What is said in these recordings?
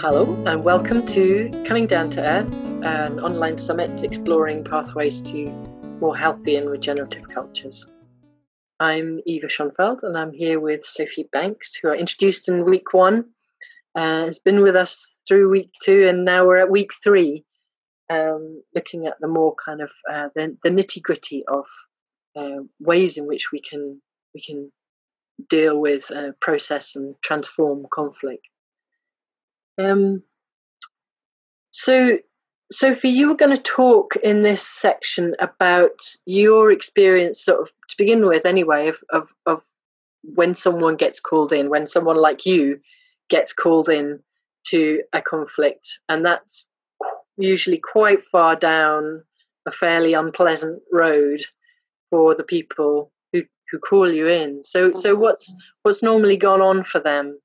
Hello, and welcome to Coming Down to Earth, an online summit exploring pathways to more healthy and regenerative cultures. I'm Eva Schonfeld, and I'm here with Sophy Banks, who I introduced in week one. Uh, has been with us through week two, and now we're at week three, um, looking at the more kind of uh, the, the nitty gritty of uh, ways in which we can we can deal with, uh, process, and transform conflict. Um, so, Sophy, you were going to talk in this section about your experience, sort of to begin with, anyway, of, of, of when someone gets called in, when someone like you gets called in to a conflict, and that's usually quite far down a fairly unpleasant road for the people who, who call you in. So, so what's what's normally gone on for them?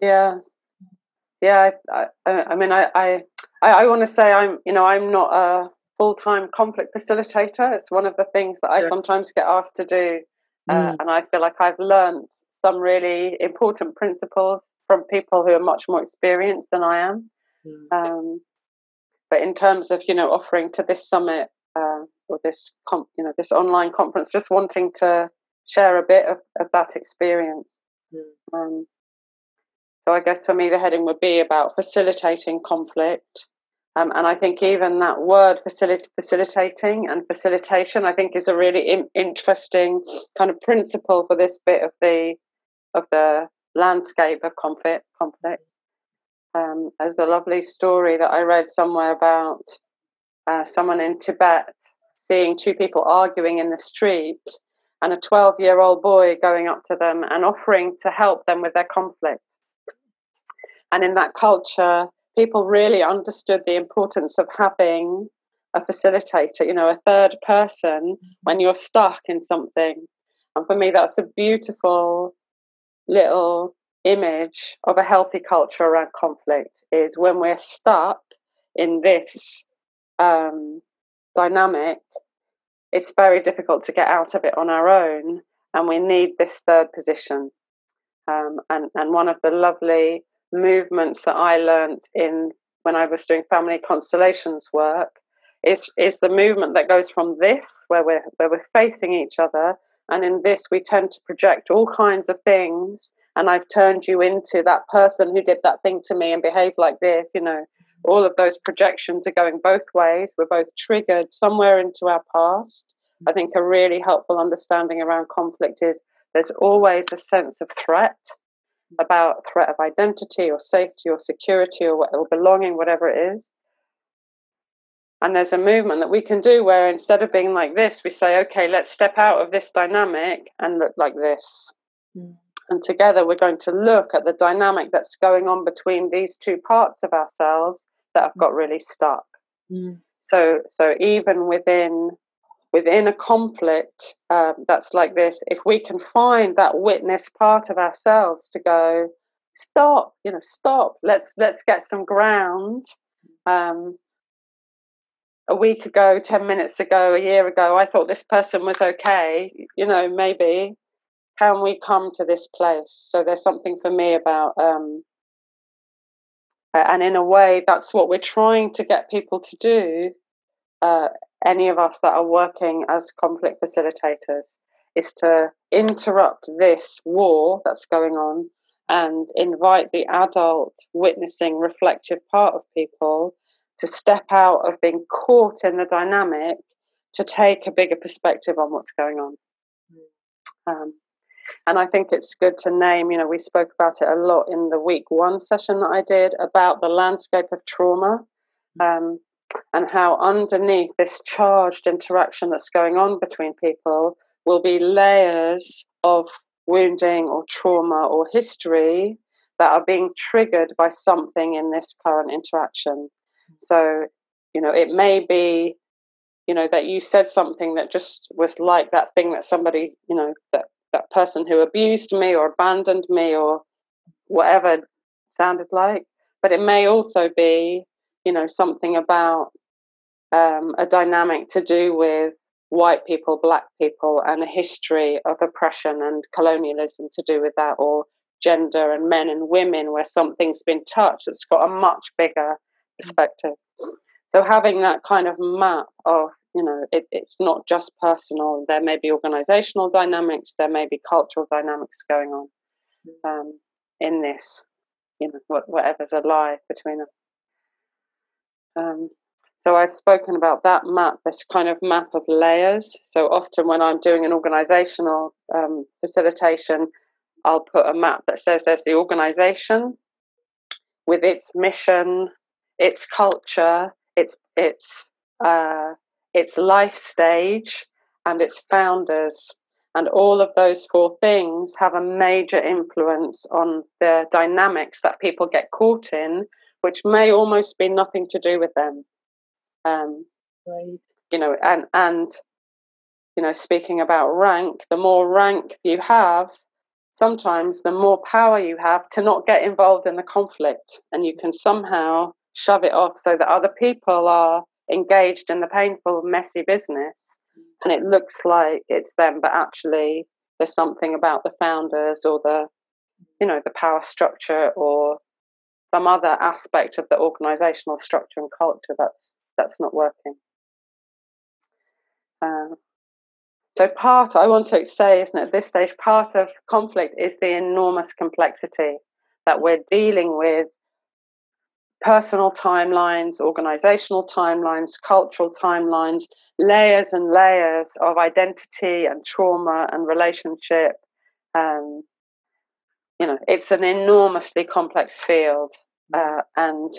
Yeah, yeah. I, I, I mean, I, I, I want to say I'm, you know, I'm not a full-time conflict facilitator. It's one of the things that I yeah. sometimes get asked to do, uh, mm. and I feel like I've learned some really important principles from people who are much more experienced than I am. Mm. Um, but in terms of you know offering to this summit uh, or this com- you know this online conference, just wanting to share a bit of, of that experience. Mm. Um, so I guess for me, the heading would be about facilitating conflict. Um, and I think even that word facil- facilitating and facilitation, I think, is a really in- interesting kind of principle for this bit of the of the landscape of conflict. Conflict. Um, there's a lovely story that I read somewhere about uh, someone in Tibet seeing two people arguing in the street, and a 12 year old boy going up to them and offering to help them with their conflict. And in that culture, people really understood the importance of having a facilitator, you know, a third person when you're stuck in something. And for me, that's a beautiful little image of a healthy culture around conflict is when we're stuck in this um, dynamic, it's very difficult to get out of it on our own, and we need this third position. Um, and, and one of the lovely movements that I learned in when I was doing family constellations work is is the movement that goes from this where we're where we're facing each other and in this we tend to project all kinds of things and I've turned you into that person who did that thing to me and behaved like this you know. All of those projections are going both ways. We're both triggered somewhere into our past. I think a really helpful understanding around conflict is there's always a sense of threat about threat of identity or safety or security or, or belonging, whatever it is. And there's a movement that we can do where instead of being like this, we say, okay, let's step out of this dynamic and look like this. Mm. And together we're going to look at the dynamic that's going on between these two parts of ourselves that have got really stuck. Mm. So, so even within within a conflict um, that's like this, if we can find that witness part of ourselves to go, stop, you know, stop. Let's let's get some ground. Um, a week ago, ten minutes ago, a year ago, I thought this person was okay. You know, maybe can we come to this place? So there's something for me about. Um, and in a way, that's what we're trying to get people to do uh, any of us that are working as conflict facilitators is to interrupt this war that's going on and invite the adult witnessing reflective part of people to step out of being caught in the dynamic to take a bigger perspective on what's going on. Um, and i think it's good to name you know we spoke about it a lot in the week one session that i did about the landscape of trauma. Um, and how underneath this charged interaction that's going on between people will be layers of wounding or trauma or history that are being triggered by something in this current interaction. So, you know, it may be, you know, that you said something that just was like that thing that somebody, you know, that that person who abused me or abandoned me or whatever sounded like. But it may also be you know something about um, a dynamic to do with white people, black people, and a history of oppression and colonialism to do with that, or gender and men and women, where something's been touched that's got a much bigger perspective. So having that kind of map of, you know, it, it's not just personal. There may be organizational dynamics, there may be cultural dynamics going on um, in this, you know, whatever's alive between us. Um, so I've spoken about that map, this kind of map of layers. So often when I'm doing an organizational um, facilitation, I'll put a map that says there's the organization with its mission, its culture, its its uh, its life stage, and its founders. And all of those four things have a major influence on the dynamics that people get caught in, which may almost be nothing to do with them. Um, right. You know, and and you know, speaking about rank, the more rank you have, sometimes the more power you have to not get involved in the conflict, and you can somehow shove it off so that other people are engaged in the painful, messy business, and it looks like it's them, but actually there's something about the founders or the you know the power structure or some other aspect of the organizational structure and culture that's that's not working. Uh, so part I want to say, isn't it, at this stage, part of conflict is the enormous complexity that we're dealing with personal timelines, organizational timelines, cultural timelines, layers and layers of identity and trauma and relationship. Um, you know, it's an enormously complex field, uh, and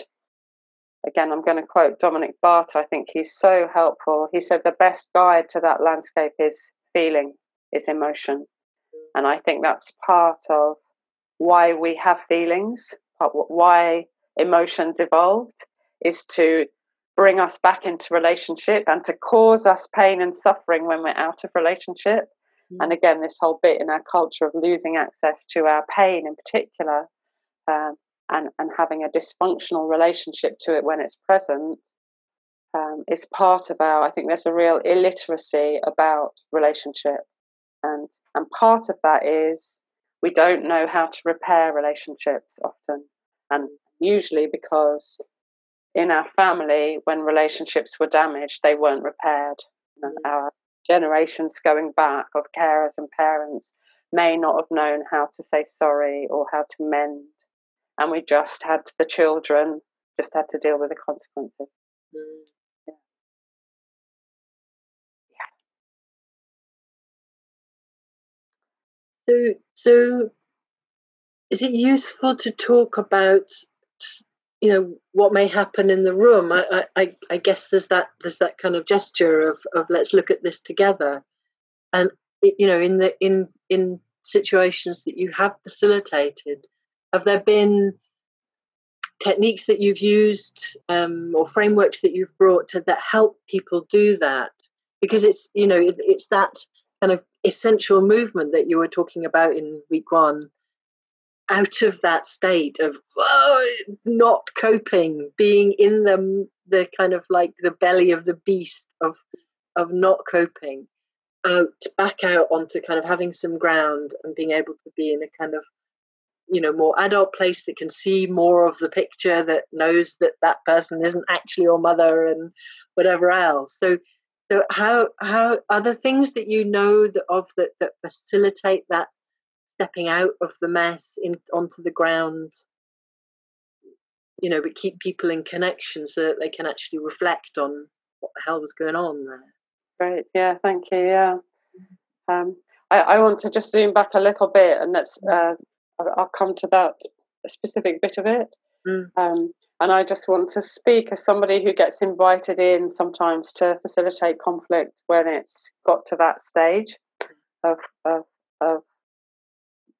again, I'm going to quote Dominic Barter. I think he's so helpful. He said the best guide to that landscape is feeling, is emotion. And I think that's part of why we have feelings, why emotions evolved, is to bring us back into relationship and to cause us pain and suffering when we're out of relationship. Mm. And again, this whole bit in our culture of losing access to our pain in particular um, and, and having a dysfunctional relationship to it when it's present um, is part of our, I think there's a real illiteracy about relationship. And, and part of that is we don't know how to repair relationships often. And usually because in our family, when relationships were damaged, they weren't repaired. Mm. our generations going back of carers and parents may not have known how to say sorry or how to mend and we just had the children just had to deal with the consequences. Mm. Yeah. yeah. So, so is it useful to talk about, you know, what may happen in the room? I, I, I guess there's that there's that kind of gesture of of let's look at this together, and you know, in the in in situations that you have facilitated, have there been techniques that you've used um, or frameworks that you've brought to that help people do that? Because it's you know it, it's that kind of essential movement that you were talking about in week one out of that state of not coping, being in the the kind of like the belly of the beast of of not coping, out back out onto kind of having some ground and being able to be in a kind of you know more adult place that can see more of the picture that knows that that person isn't actually your mother and whatever else. So so how how are the things that you know that of that that facilitate that stepping out of the mess in onto the ground you know but keep people in connection so that they can actually reflect on what the hell was going on there Right. yeah thank you yeah um, I, I want to just zoom back a little bit and let's uh, I'll come to that specific bit of it. Mm. Um, and I just want to speak as somebody who gets invited in sometimes to facilitate conflict when it's got to that stage of, of, of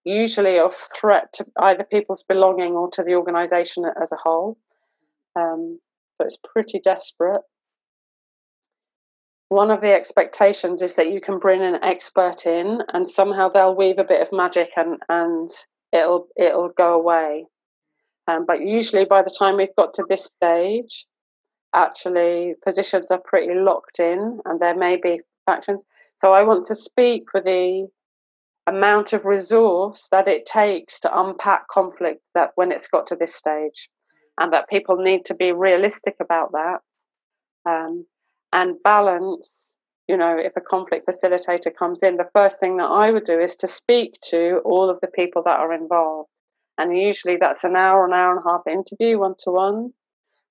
usually of threat to either people's belonging or to the organisation as a whole. Um, so it's pretty desperate. One of the expectations is that you can bring an expert in and somehow they'll weave a bit of magic and, and it'll it'll go away. Um, but usually, by the time we've got to this stage, actually positions are pretty locked in, and there may be factions. So I want to speak for the amount of resource that it takes to unpack conflict that when it's got to this stage, and that people need to be realistic about that um, and balance. You know, if a conflict facilitator comes in, the first thing that I would do is to speak to all of the people that are involved. And usually that's an hour, an hour and a half interview, one to one,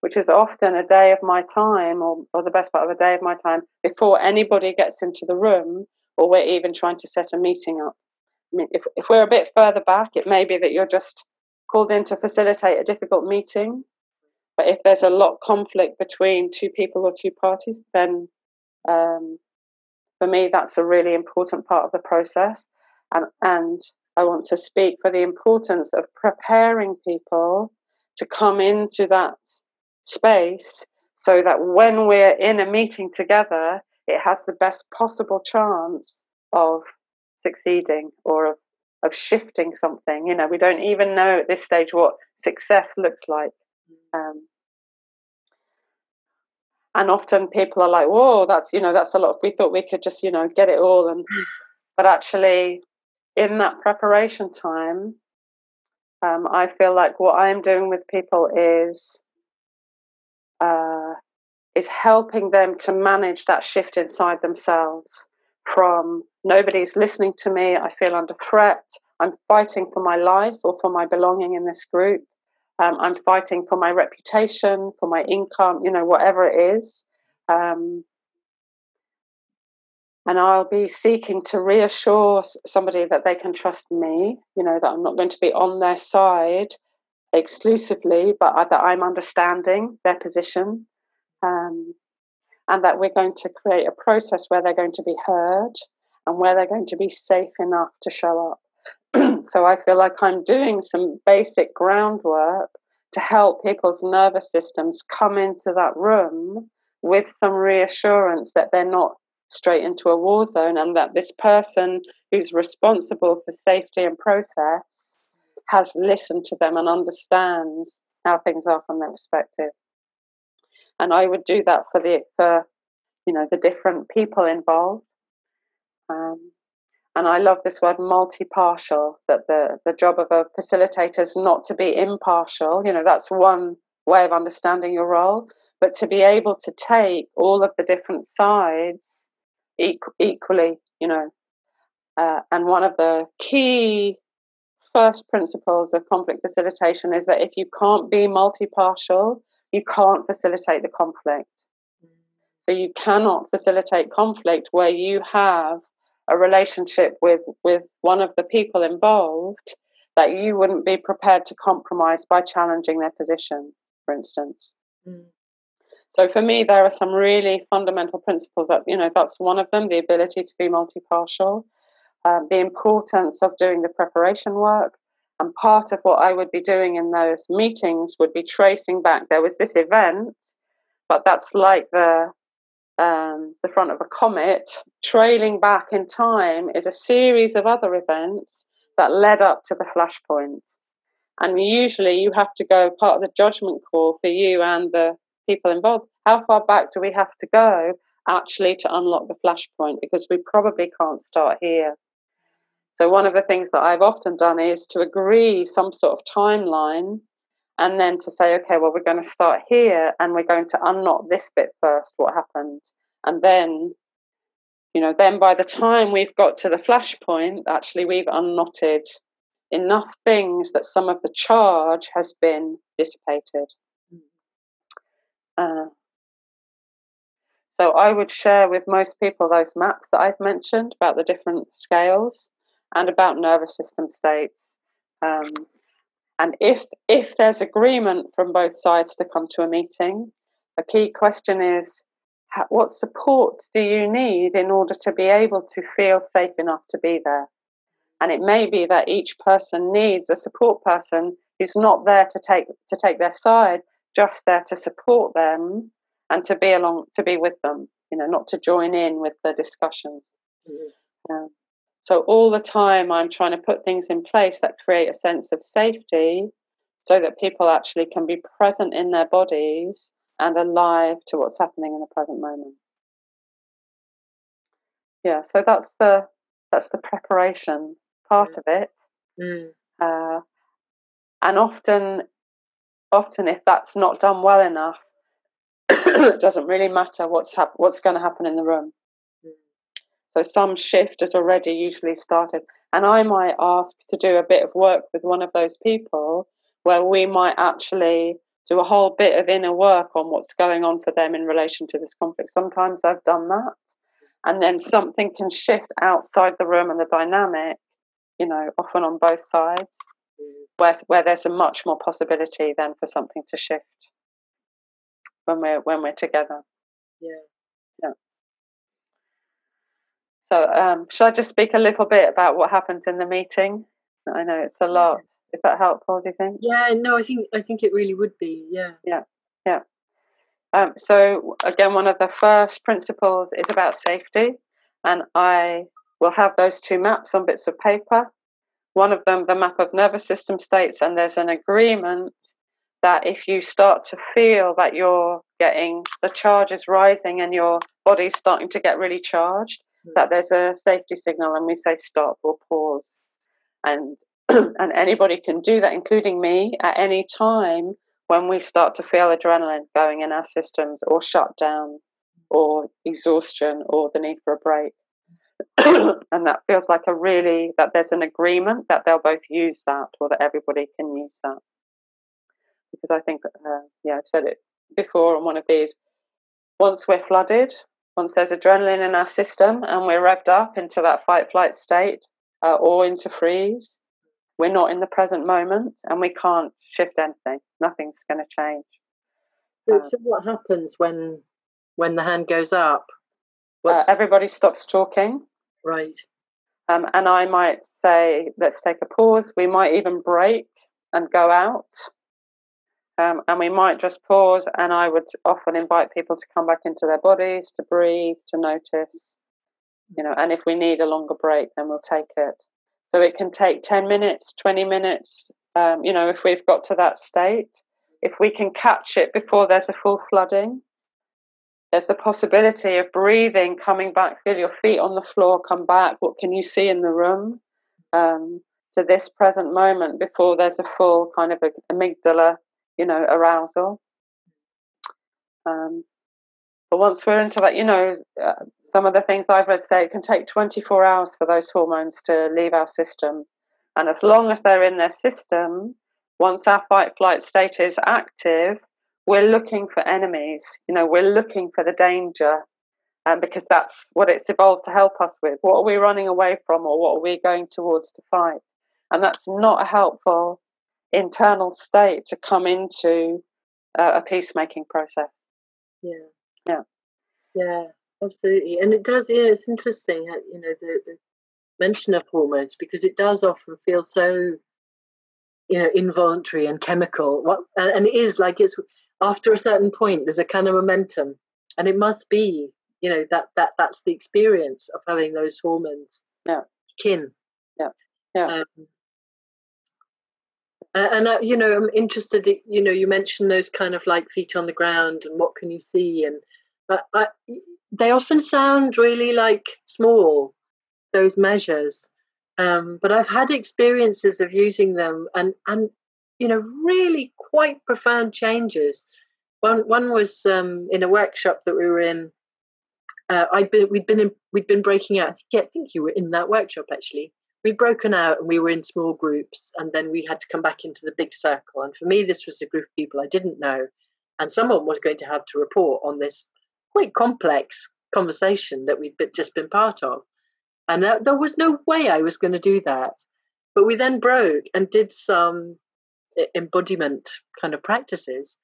which is often a day of my time or, or the best part of a day of my time before anybody gets into the room or we're even trying to set a meeting up. If, if we're a bit further back, it may be that you're just called in to facilitate a difficult meeting. But if there's a lot of conflict between two people or two parties, then um, for me, that's a really important part of the process. And, and I want to speak for the importance of preparing people to come into that space so that when we're in a meeting together, it has the best possible chance of succeeding or of, of shifting something. You know, we don't even know at this stage what success looks like. Um, and often people are like, "Whoa, that's you know that's a lot." We thought we could just you know get it all, and but actually, in that preparation time, um, I feel like what I'm doing with people is uh, is helping them to manage that shift inside themselves from nobody's listening to me, I feel under threat, I'm fighting for my life or for my belonging in this group, um, I'm fighting for my reputation, for my income, you know, whatever it is. Um, and I'll be seeking to reassure somebody that they can trust me, you know, that I'm not going to be on their side exclusively, but that I'm understanding their position, um, and that we're going to create a process where they're going to be heard and where they're going to be safe enough to show up. so I feel like I'm doing some basic groundwork to help people's nervous systems come into that room with some reassurance that they're not straight into a war zone and that this person who's responsible for safety and process has listened to them and understands how things are from their perspective. And I would do that for the for you know the different people involved. Um, and I love this word multi-partial. That the the job of a facilitator is not to be impartial. You know that's one way of understanding your role, but to be able to take all of the different sides equally. You know, uh, and one of the key first principles of conflict facilitation is that if you can't be multi partial, you can't facilitate the conflict. So you cannot facilitate conflict where you have a relationship with, with one of the people involved that you wouldn't be prepared to compromise by challenging their position, for instance. Mm. So for me, there are some really fundamental principles that, you know, that's one of them, the ability to be multi-partial um, the importance of doing the preparation work. And part of what I would be doing in those meetings would be tracing back. There was this event, but that's like the um, the front of a comet. Trailing back in time is a series of other events that led up to the flashpoint. And usually, you have to go part of the judgment call for you and the people involved. How far back do we have to go actually to unlock the flashpoint? Because we probably can't start here. So, one of the things that I've often done is to agree some sort of timeline and then to say, okay, well, we're going to start here and we're going to unknot this bit first, what happened. And then, you know, then by the time we've got to the flashpoint, actually, we've unknotted enough things that some of the charge has been dissipated. Uh, so I would share with most people those maps that I've mentioned about the different scales and about nervous system states. Um, and if if there's agreement from both sides to come to a meeting, a key question is what support do you need in order to be able to feel safe enough to be there? And it may be that each person needs a support person who's not there to take to take their side, just there to support them and to be along to be with them. You know, not to join in with the discussions. Mm-hmm. Um, so all the time, I'm trying to put things in place that create a sense of safety so that people actually can be present in their bodies and alive to what's happening in the present moment. yeah. So that's the that's the preparation part mm. of it. Mm. Uh, and often, often if that's not done well enough, it doesn't really matter what's hap- what's going to happen in the room. So some shift has already usually started, and I might ask to do a bit of work with one of those people where we might actually do a whole bit of inner work on what's going on for them in relation to this conflict. Sometimes I've done that, and then something can shift outside the room and the dynamic, you know, often on both sides, where where there's a much more possibility then for something to shift when we're when we're together. Yeah. So, um, should I just speak a little bit about what happens in the meeting? I know it's a lot. Is that helpful? Do you think? Yeah. No, I think I think it really would be. Yeah. Yeah. Yeah. Um, so again, one of the first principles is about safety, and I will have those two maps on bits of paper. One of them, the map of nervous system states, and there's an agreement that if you start to feel that you're getting the charges rising and your body's starting to get really charged. That there's a safety signal, and we say stop or pause, and and anybody can do that, including me, at any time when we start to feel adrenaline going in our systems or shutdown or exhaustion or the need for a break. and that feels like a really that there's an agreement that they'll both use that or that everybody can use that because i think uh, yeah i've said it before on one of these once we're flooded once there's adrenaline in our system and we're revved up into that fight flight state uh, or into freeze we're not in the present moment and we can't shift anything. Nothing's going to change. So, uh, so, what happens when when the hand goes up? Uh, everybody stops talking. Right. Um, and I might say, let's take a pause. We might even break and go out. Um, and we might just pause. And I would often invite people to come back into their bodies, to breathe, to notice. You know, and if we need a longer break, then we'll take it. So it can take 10 minutes, 20 minutes, um, you know, if we've got to that state. If we can catch it before there's a full flooding, there's the possibility of breathing, coming back, feel your feet on the floor, come back. What can you see in the room? Um, to this present moment before there's a full kind of amygdala, you know, arousal. Um, but once we're into that, you know, uh, some of the things I've read say it can take 24 hours for those hormones to leave our system. And as long as they're in their system, once our fight flight state is active, we're looking for enemies. You know, we're looking for the danger. And because that's what it's evolved to help us with. What are we running away from or what are we going towards to fight? And that's not helpful internal state to come into uh, a peacemaking process. Yeah. Yeah. Yeah absolutely. And it does, yeah, it's interesting, you know, the, the mention of hormones because it does often feel so, you know, involuntary and chemical. What and, it is like it's after a certain point, there's a kind of momentum, and it must be, you know, that that that's the experience of having those hormones. Yeah. Kin. Yeah. Yeah. Um, and uh, you know, I'm interested. You know, you mentioned those kind of like feet on the ground, and what can you see? And uh, I, they often sound really like small, those measures. Um, but I've had experiences of using them and, and you know, really quite profound changes. One one was um, in a workshop that we were in. Uh, I'd been we'd been in, we'd been breaking out. I think you were in that workshop actually. We'd broken out and we were in small groups, and then we had to come back into the big circle. And for me, this was a group of people I didn't know, and someone was going to have to report on this quite complex conversation that we'd just been part of. And there was no way I was going to do that. But we then broke and did some embodiment kind of practices.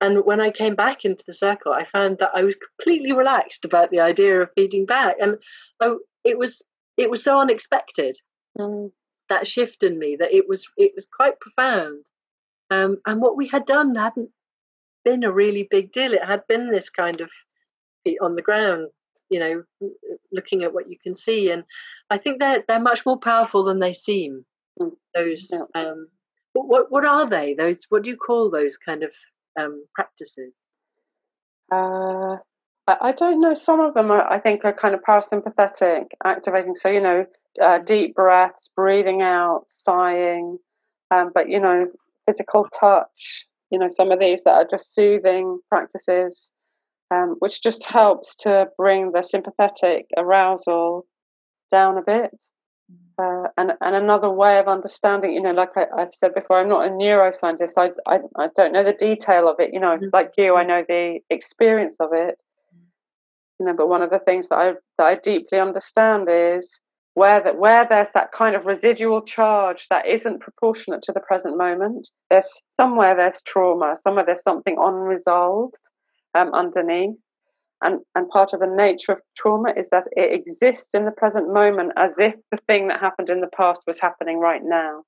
And when I came back into the circle, I found that I was completely relaxed about the idea of feeding back, and I, it was it was so unexpected mm. that shift in me that it was it was quite profound. Um, and what we had done hadn't been a really big deal. It had been this kind of on the ground, you know, looking at what you can see. And I think they're they're much more powerful than they seem. Mm. Those yeah. um, what what are they? Those what do you call those kind of um, practices? Uh, I, don't know. Some of them, are, I think, are kind of parasympathetic, activating. So you know, uh, deep breaths, breathing out, sighing, um, but you know, physical touch. You know, some of these that are just soothing practices, um, which just helps to bring the sympathetic arousal down a bit. Uh, and and another way of understanding, you know, like I, have said before, I'm not a neuroscientist. I, I I don't know the detail of it. You know, mm-hmm. like you, I know the experience of it. You know, but one of the things that I that I deeply understand is where that where there's that kind of residual charge that isn't proportionate to the present moment. There's somewhere there's trauma, somewhere there's something unresolved um, underneath. And, and part of the nature of trauma is that it exists in the present moment as if the thing that happened in the past was happening right now.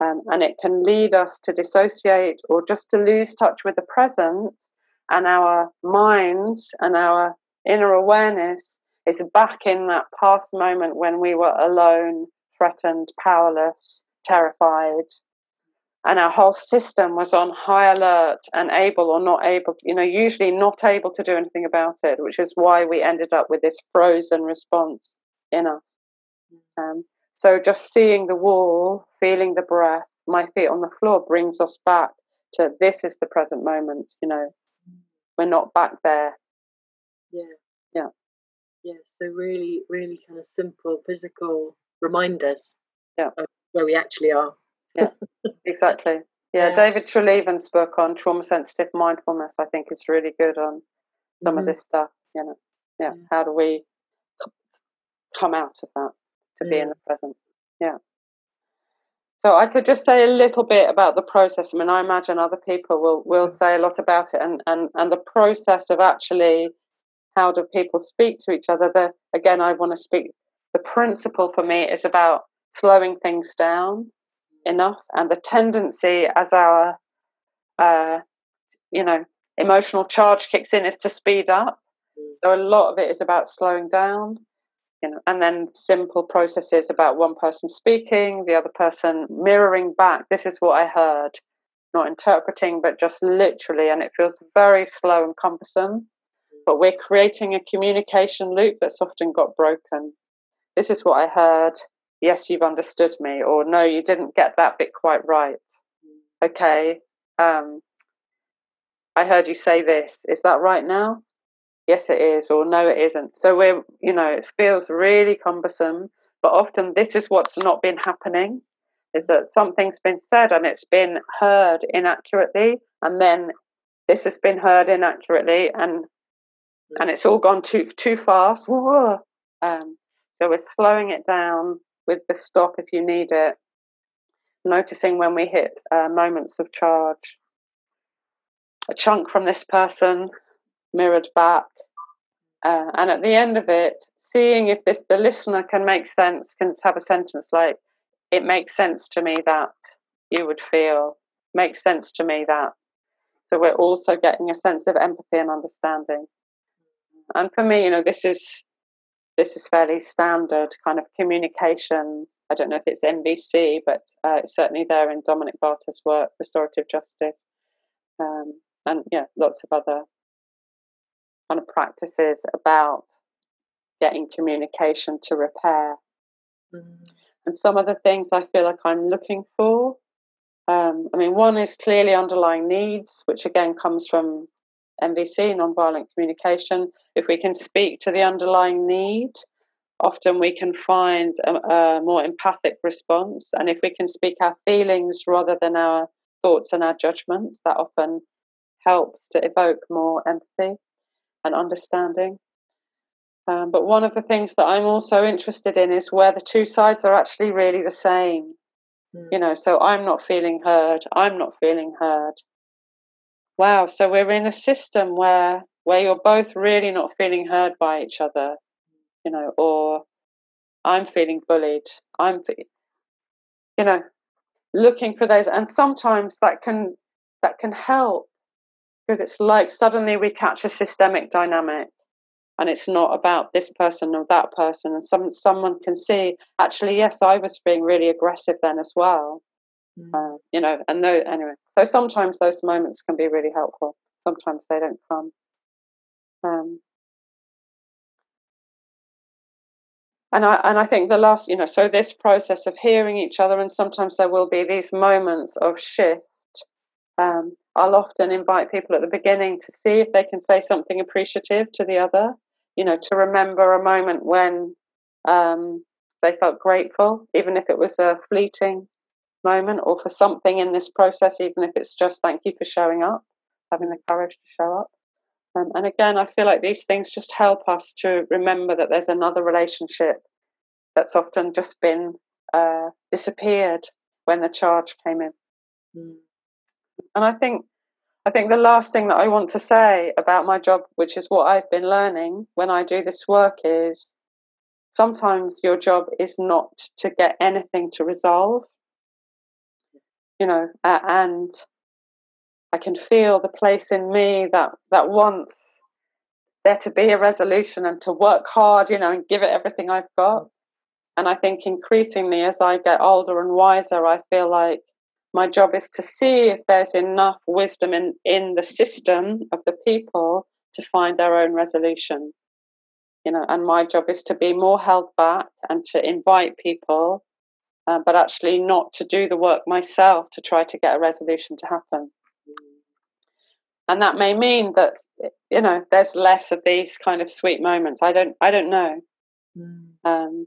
Um, and it can lead us to dissociate or just to lose touch with the present and our minds and our inner awareness is back in that past moment when we were alone, threatened, powerless, terrified, and our whole system was on high alert and able or not able, to, you know, usually not able to do anything about it, which is why we ended up with this frozen response in us. Um, so just seeing the wall, feeling the breath, my feet on the floor brings us back to this is the present moment, you know, we're not back there. Yeah. Yeah. Yeah. So really, really kind of simple physical reminders yeah. of where we actually are yeah, exactly. Yeah, yeah, David Treleaven's book on trauma sensitive mindfulness, I think, is really good on some mm-hmm. of this stuff. You know, yeah, yeah, how do we come out of that to be in the present? Yeah. So I could just say a little bit about the process. I mean, I imagine other people will will mm. say a lot about it, and and and the process of actually how do people speak to each other. The again, I want to speak. The principle for me is about slowing things down enough, and the tendency as our uh, you know emotional charge kicks in is to speed up. Mm. So a lot of it is about slowing down, you know, and then simple processes about one person speaking, the other person mirroring back. This is what I heard, not interpreting, but just literally, and it feels very slow and cumbersome. But we're creating a communication loop that's often got broken. This is what I heard yes, you've understood me, or no, you didn't get that bit quite right. Okay, um, I heard you say this. Is that right now? Yes, it is, or no, it isn't. So we're, you know, it feels really cumbersome, but often this is what's not been happening is that something's been said and it's been heard inaccurately, and then this has been heard inaccurately, and and it's all gone too too fast. Um, so we're slowing it down with the stop if you need it. Noticing when we hit uh, moments of charge. A chunk from this person mirrored back. Uh, and at the end of it, seeing if this the listener can make sense, can have a sentence like, it makes sense to me that you would feel, makes sense to me that. So we're also getting a sense of empathy and understanding. And for me, you know, this is this is fairly standard kind of communication. I don't know if it's NVC, but uh, it's certainly there in Dominic Barter's work, Restorative Justice, um, and yeah, lots of other kind of practices about getting communication to repair. Mm. And some of the things I feel like I'm looking for. Um, I mean, one is clearly underlying needs, which again comes from NVC, nonviolent communication, if we can speak to the underlying need, often we can find a, a, more empathic response. And if we can speak our feelings rather than our thoughts and our judgments, that often helps to evoke more empathy and understanding. Um, but one of the things that I'm also interested in is where the two sides are actually really the same. Mm. You know, so I'm not feeling heard, I'm not feeling heard wow, so we're in a system where where you're both really not feeling heard by each other, you know, or I'm feeling bullied. I'm, you know, looking for those, and sometimes that can that can help because it's like suddenly we catch a systemic dynamic and it's not about this person or that person and some someone can see actually yes i was being really aggressive then as well uh, you know, and no, anyway. So sometimes those moments can be really helpful. Sometimes they don't come. Um, and I and I think the last, you know, so this process of hearing each other, and sometimes there will be these moments of shift. Um, I'll often invite people at the beginning to see if they can say something appreciative to the other. You know, to remember a moment when um, they felt grateful, even if it was a fleeting moment, or for something in this process, even if it's just thank you for showing up, having the courage to show up. Um, and again, I feel like these things just help us to remember that there's another relationship that's often just been uh, disappeared when the charge came in. Mm. And I think, I think the last thing that I want to say about my job, which is what I've been learning when I do this work, is sometimes your job is not to get anything to resolve. You know, uh, and I can feel the place in me that that wants there to be a resolution and to work hard, you know, and give it everything I've got. And I think increasingly as I get older and wiser, I feel like my job is to see if there's enough wisdom in, in the system of the people to find their own resolution. You know, and my job is to be more held back and to invite people, uh, but actually not to do the work myself to try to get a resolution to happen and that may mean that you know there's less of these kind of sweet moments i don't i don't know mm. um,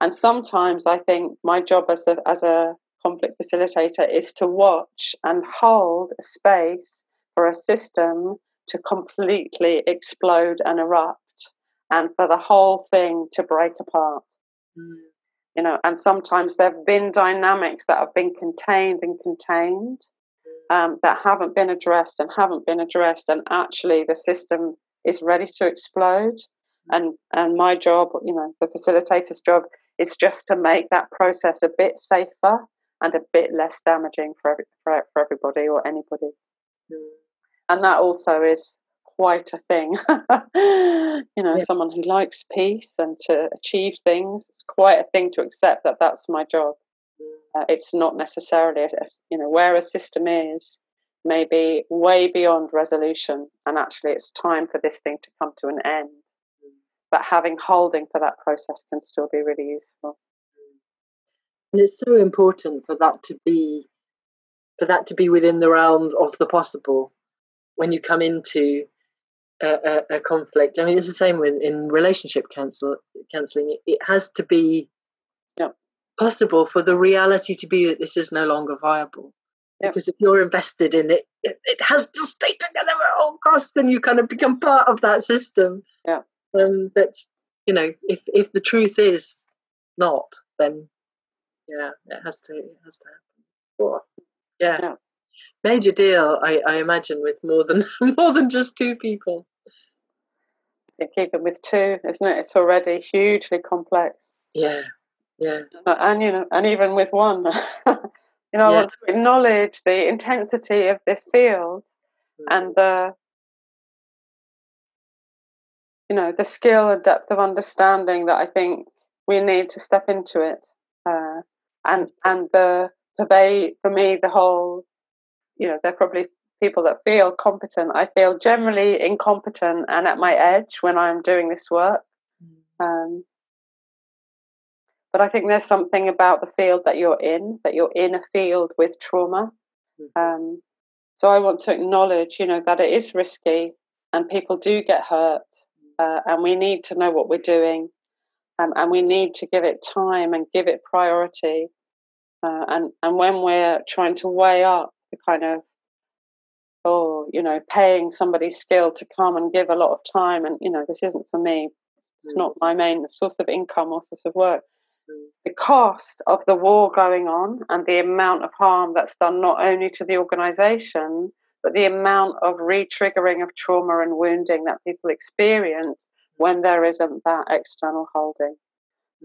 and sometimes i think my job as a as a conflict facilitator is to watch and hold a space for a system to completely explode and erupt and for the whole thing to break apart mm. You know and sometimes there have been dynamics that have been contained and contained um, that haven't been addressed and haven't been addressed, and actually the system is ready to explode. And and my job, you know, the facilitator's job is just to make that process a bit safer and a bit less damaging for every, for, for everybody or anybody. Mm. And that also is quite a thing. you know, yeah. someone who likes peace and to achieve things, it's quite a thing to accept that that's my job. Uh, it's not necessarily, a, you know, where a system is maybe way beyond resolution, and actually it's time for this thing to come to an end. But having holding for that process can still be really useful. And it's so important for that to be for that to be within the realm of the possible when you come into a, a, a conflict. I mean, it's the same with in relationship counsel, counseling. It has to be possible for the reality to be that this is no longer viable. Yep. Because if you're invested in it, it, it, has to stay together at all costs, then you kind of become part of that system. Yeah. Um, that's you know, if if the truth is not, then yeah, it has to it has to happen. Yeah. yeah. Major deal, I, I imagine, with more than more than just two people. It with two, isn't it? It's already hugely complex. Yeah, yeah. And you know, and even with one, you know, yeah. I want to acknowledge the intensity of this field mm. and the you know the skill and depth of understanding that I think we need to step into it, uh, and and the pervade for me the whole, you know, there are probably people that feel competent. I feel generally incompetent and at my edge when I'm doing this work. Mm. Um, but I think there's something about the field that you're in, that you're in a field with trauma. Mm-hmm. Um, so I want to acknowledge, you know, that it is risky and people do get hurt, uh, and we need to know what we're doing, um, and we need to give it time and give it priority. Uh, and and when we're trying to weigh up the kind of oh, you know, paying somebody's skill to come and give a lot of time, and you know, this isn't for me. It's mm-hmm. not my main source of income or source of work the cost of the war going on and the amount of harm that's done not only to the organization, but the amount of re-triggering of trauma and wounding that people experience when there isn't that external holding.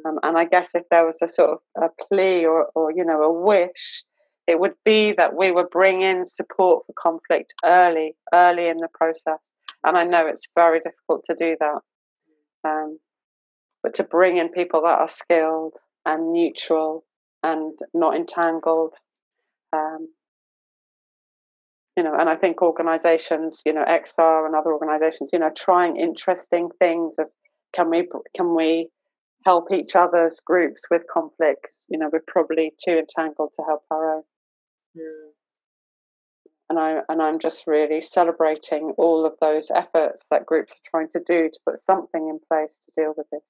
Um, and I guess if there was a sort of a plea or, or, you know, a wish, it would be that we would bring in support for conflict early, early in the process. And I know it's very difficult to do that. Um, but to bring in people that are skilled and neutral and not entangled. Um, you know, and I think organisations, you know, XR and other organisations, you know, trying interesting things of can we can we help each other's groups with conflicts, you know, we're probably too entangled to help our own. Mm. And I and I'm just really celebrating all of those efforts that groups are trying to do to put something in place to deal with this.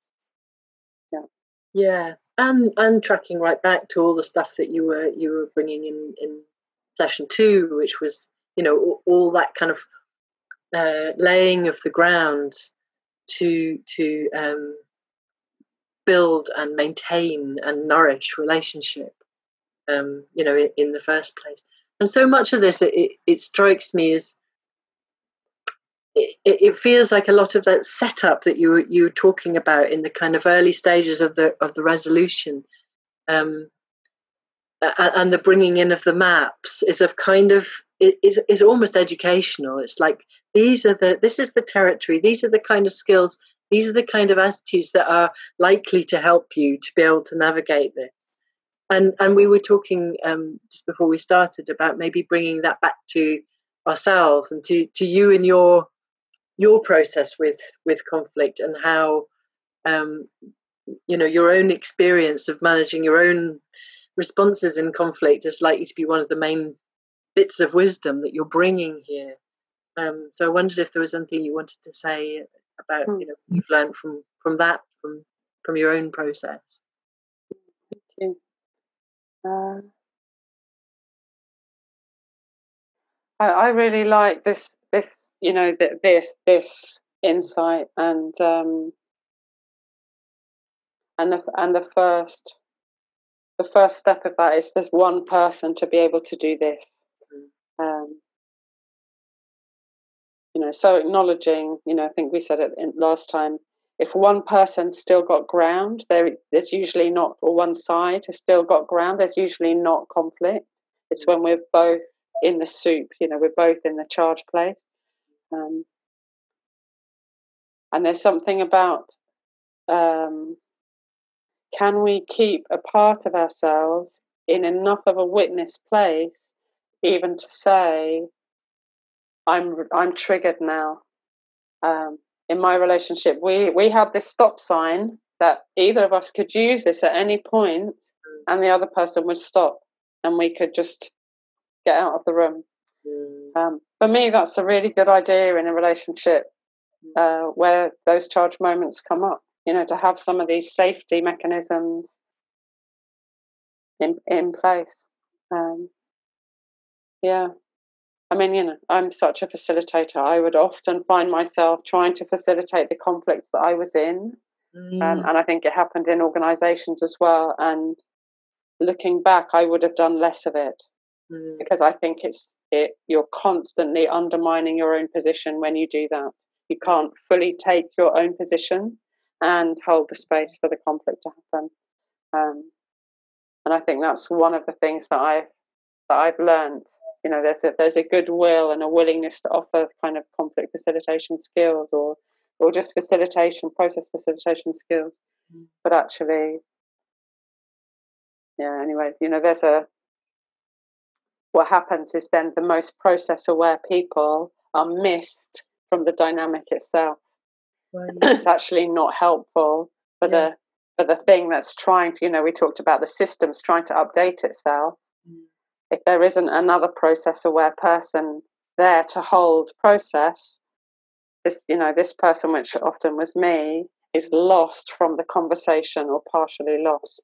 Yeah. Yeah, and and tracking right back to all the stuff that you were you were bringing in in session two, which was you know all, all that kind of uh, laying of the ground to to um, build and maintain and nourish relationship. Um, you know, in, in, the first place, and so much of this, it, it strikes me as it, it, feels like a lot of that setup that you were, you were talking about in the kind of early stages of the of the resolution, um, and the bringing in of the maps is of kind of is is almost educational. It's like these are the this is the territory. These are the kind of skills. These are the kind of attitudes that are likely to help you to be able to navigate this. And and we were talking um, just before we started about maybe bringing that back to ourselves and to to you and your your process with with conflict and how um, you know your own experience of managing your own responses in conflict is likely to be one of the main bits of wisdom that you're bringing here. Um, so I wondered if there was anything you wanted to say about hmm. you know you've learned from from that from from your own process. Thank you. Uh, I, I really like this this you know this this insight and um, and the and the first the first step of that is there's one person to be able to do this um, you know, so acknowledging, you know, I think we said it last time. If one person's still got ground, there, there's usually not, or one side has still got ground. There's usually not conflict. It's when we're both in the soup. You know, we're both in the charge place. Um, and there's something about um, can we keep a part of ourselves in enough of a witness place even to say, I'm I'm triggered now. Um, in my relationship, we we had this stop sign that either of us could use this at any point, and the other person would stop, and we could just get out of the room. Mm. Um, for me, that's a really good idea in a relationship uh, where those charge moments come up. You know, to have some of these safety mechanisms in in place. Um, yeah. I mean, you know, I'm such a facilitator. I would often find myself trying to facilitate the conflicts that I was in. Um, mm. Um, and I think it happened in organizations as well. And looking back, I would have done less of it mm. because I think it's it, you're constantly undermining your own position when you do that. You can't fully take your own position and hold the space for the conflict to happen. Um, and I think that's one of the things that I've that I've learned you know there's a there's a goodwill and a willingness to offer kind of conflict facilitation skills or or just facilitation process facilitation skills mm. but actually yeah anyway you know there's a what happens is then the most process aware people are missed from the dynamic itself right. it's actually not helpful for yeah. the for the thing that's trying to you know we talked about the systems trying to update itself if there isn't another process aware person there to hold process, this you know this person, which often was me, is lost from the conversation or partially lost.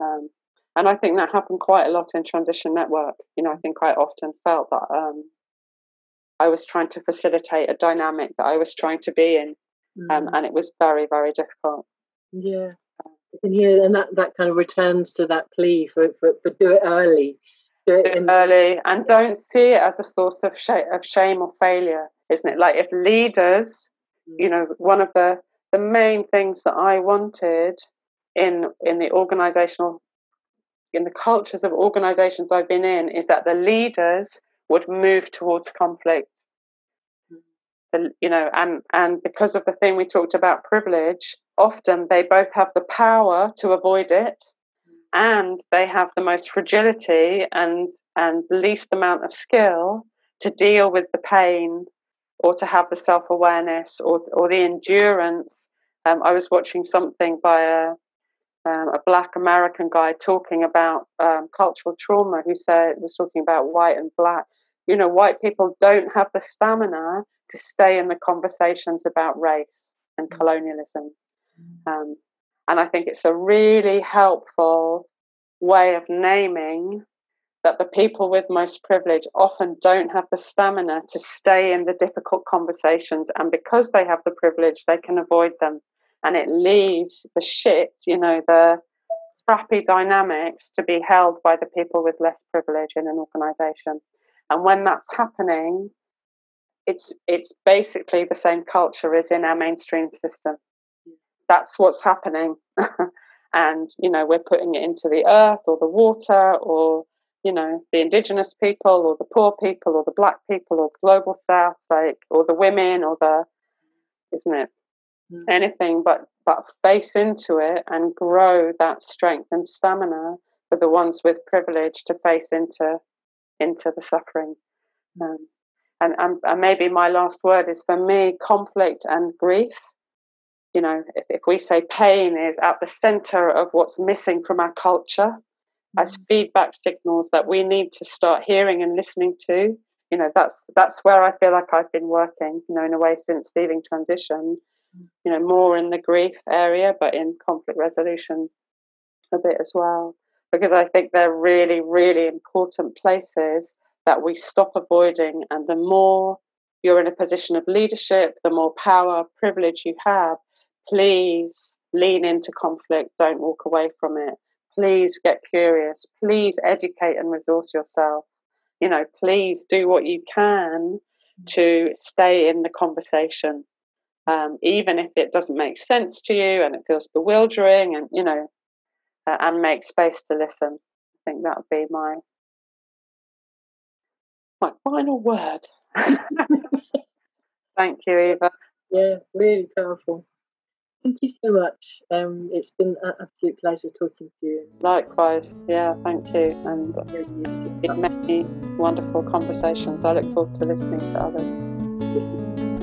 Um, and I think that happened quite a lot in Transition Network. You know, I think I often felt that um, I was trying to facilitate a dynamic that I was trying to be in, um, mm. and it was very, very difficult. Yeah, yeah, and that, that kind of returns to that plea for, for, for do it early early and don't see it as a source of shame, of shame or failure, isn't it? Like if leaders, mm. you know, one of the the main things that I wanted in in the organizational in the cultures of organizations I've been in is that the leaders would move towards conflict. Mm. The, you know, and and because of the thing we talked about privilege, often they both have the power to avoid it and they have the most fragility and and least amount of skill to deal with the pain or to have the self-awareness or, or the endurance Um, I was watching something by a um, a black American guy talking about um, cultural trauma, who said was talking about white and black. You know, white people don't have the stamina to stay in the conversations about race and mm. colonialism. Um, and I think it's a really helpful way of naming that the people with most privilege often don't have the stamina to stay in the difficult conversations. And because they have the privilege, they can avoid them. And it leaves the shit, you know, the crappy dynamics to be held by the people with less privilege in an organization. And when that's happening, it's it's basically the same culture as in our mainstream system. That's what's happening. and, you know, we're putting it into the earth or the water or, you know, the indigenous people or the poor people or the black people or the global south, like, or the women or the, isn't it? Mm. Anything but, but face into it and grow that strength and stamina for the ones with privilege to face into, into the suffering. Um, and, and, and maybe my last word is for me conflict and grief you know if, if we say pain is at the center of what's missing from our culture mm-hmm. as feedback signals that we need to start hearing and listening to you know that's that's where i feel like i've been working you know in a way since leaving transition mm-hmm. you know more in the grief area but in conflict resolution a bit as well because i think they're really really important places that we stop avoiding. And the more you're in a position of leadership, the more power, privilege you have, please lean into conflict. Don't walk away from it. Please get curious. Please educate and resource yourself. You know, please do what you can to stay in the conversation, um, even if it doesn't make sense to you and it feels bewildering, and you know, uh, and make space to listen. I think that would be my my final word. Thank you, Eva. Yeah, really powerful. Thank you so much. Um, it's been an absolute pleasure talking to you. Likewise, yeah, thank you. And it made wonderful conversations. I look forward to listening to others.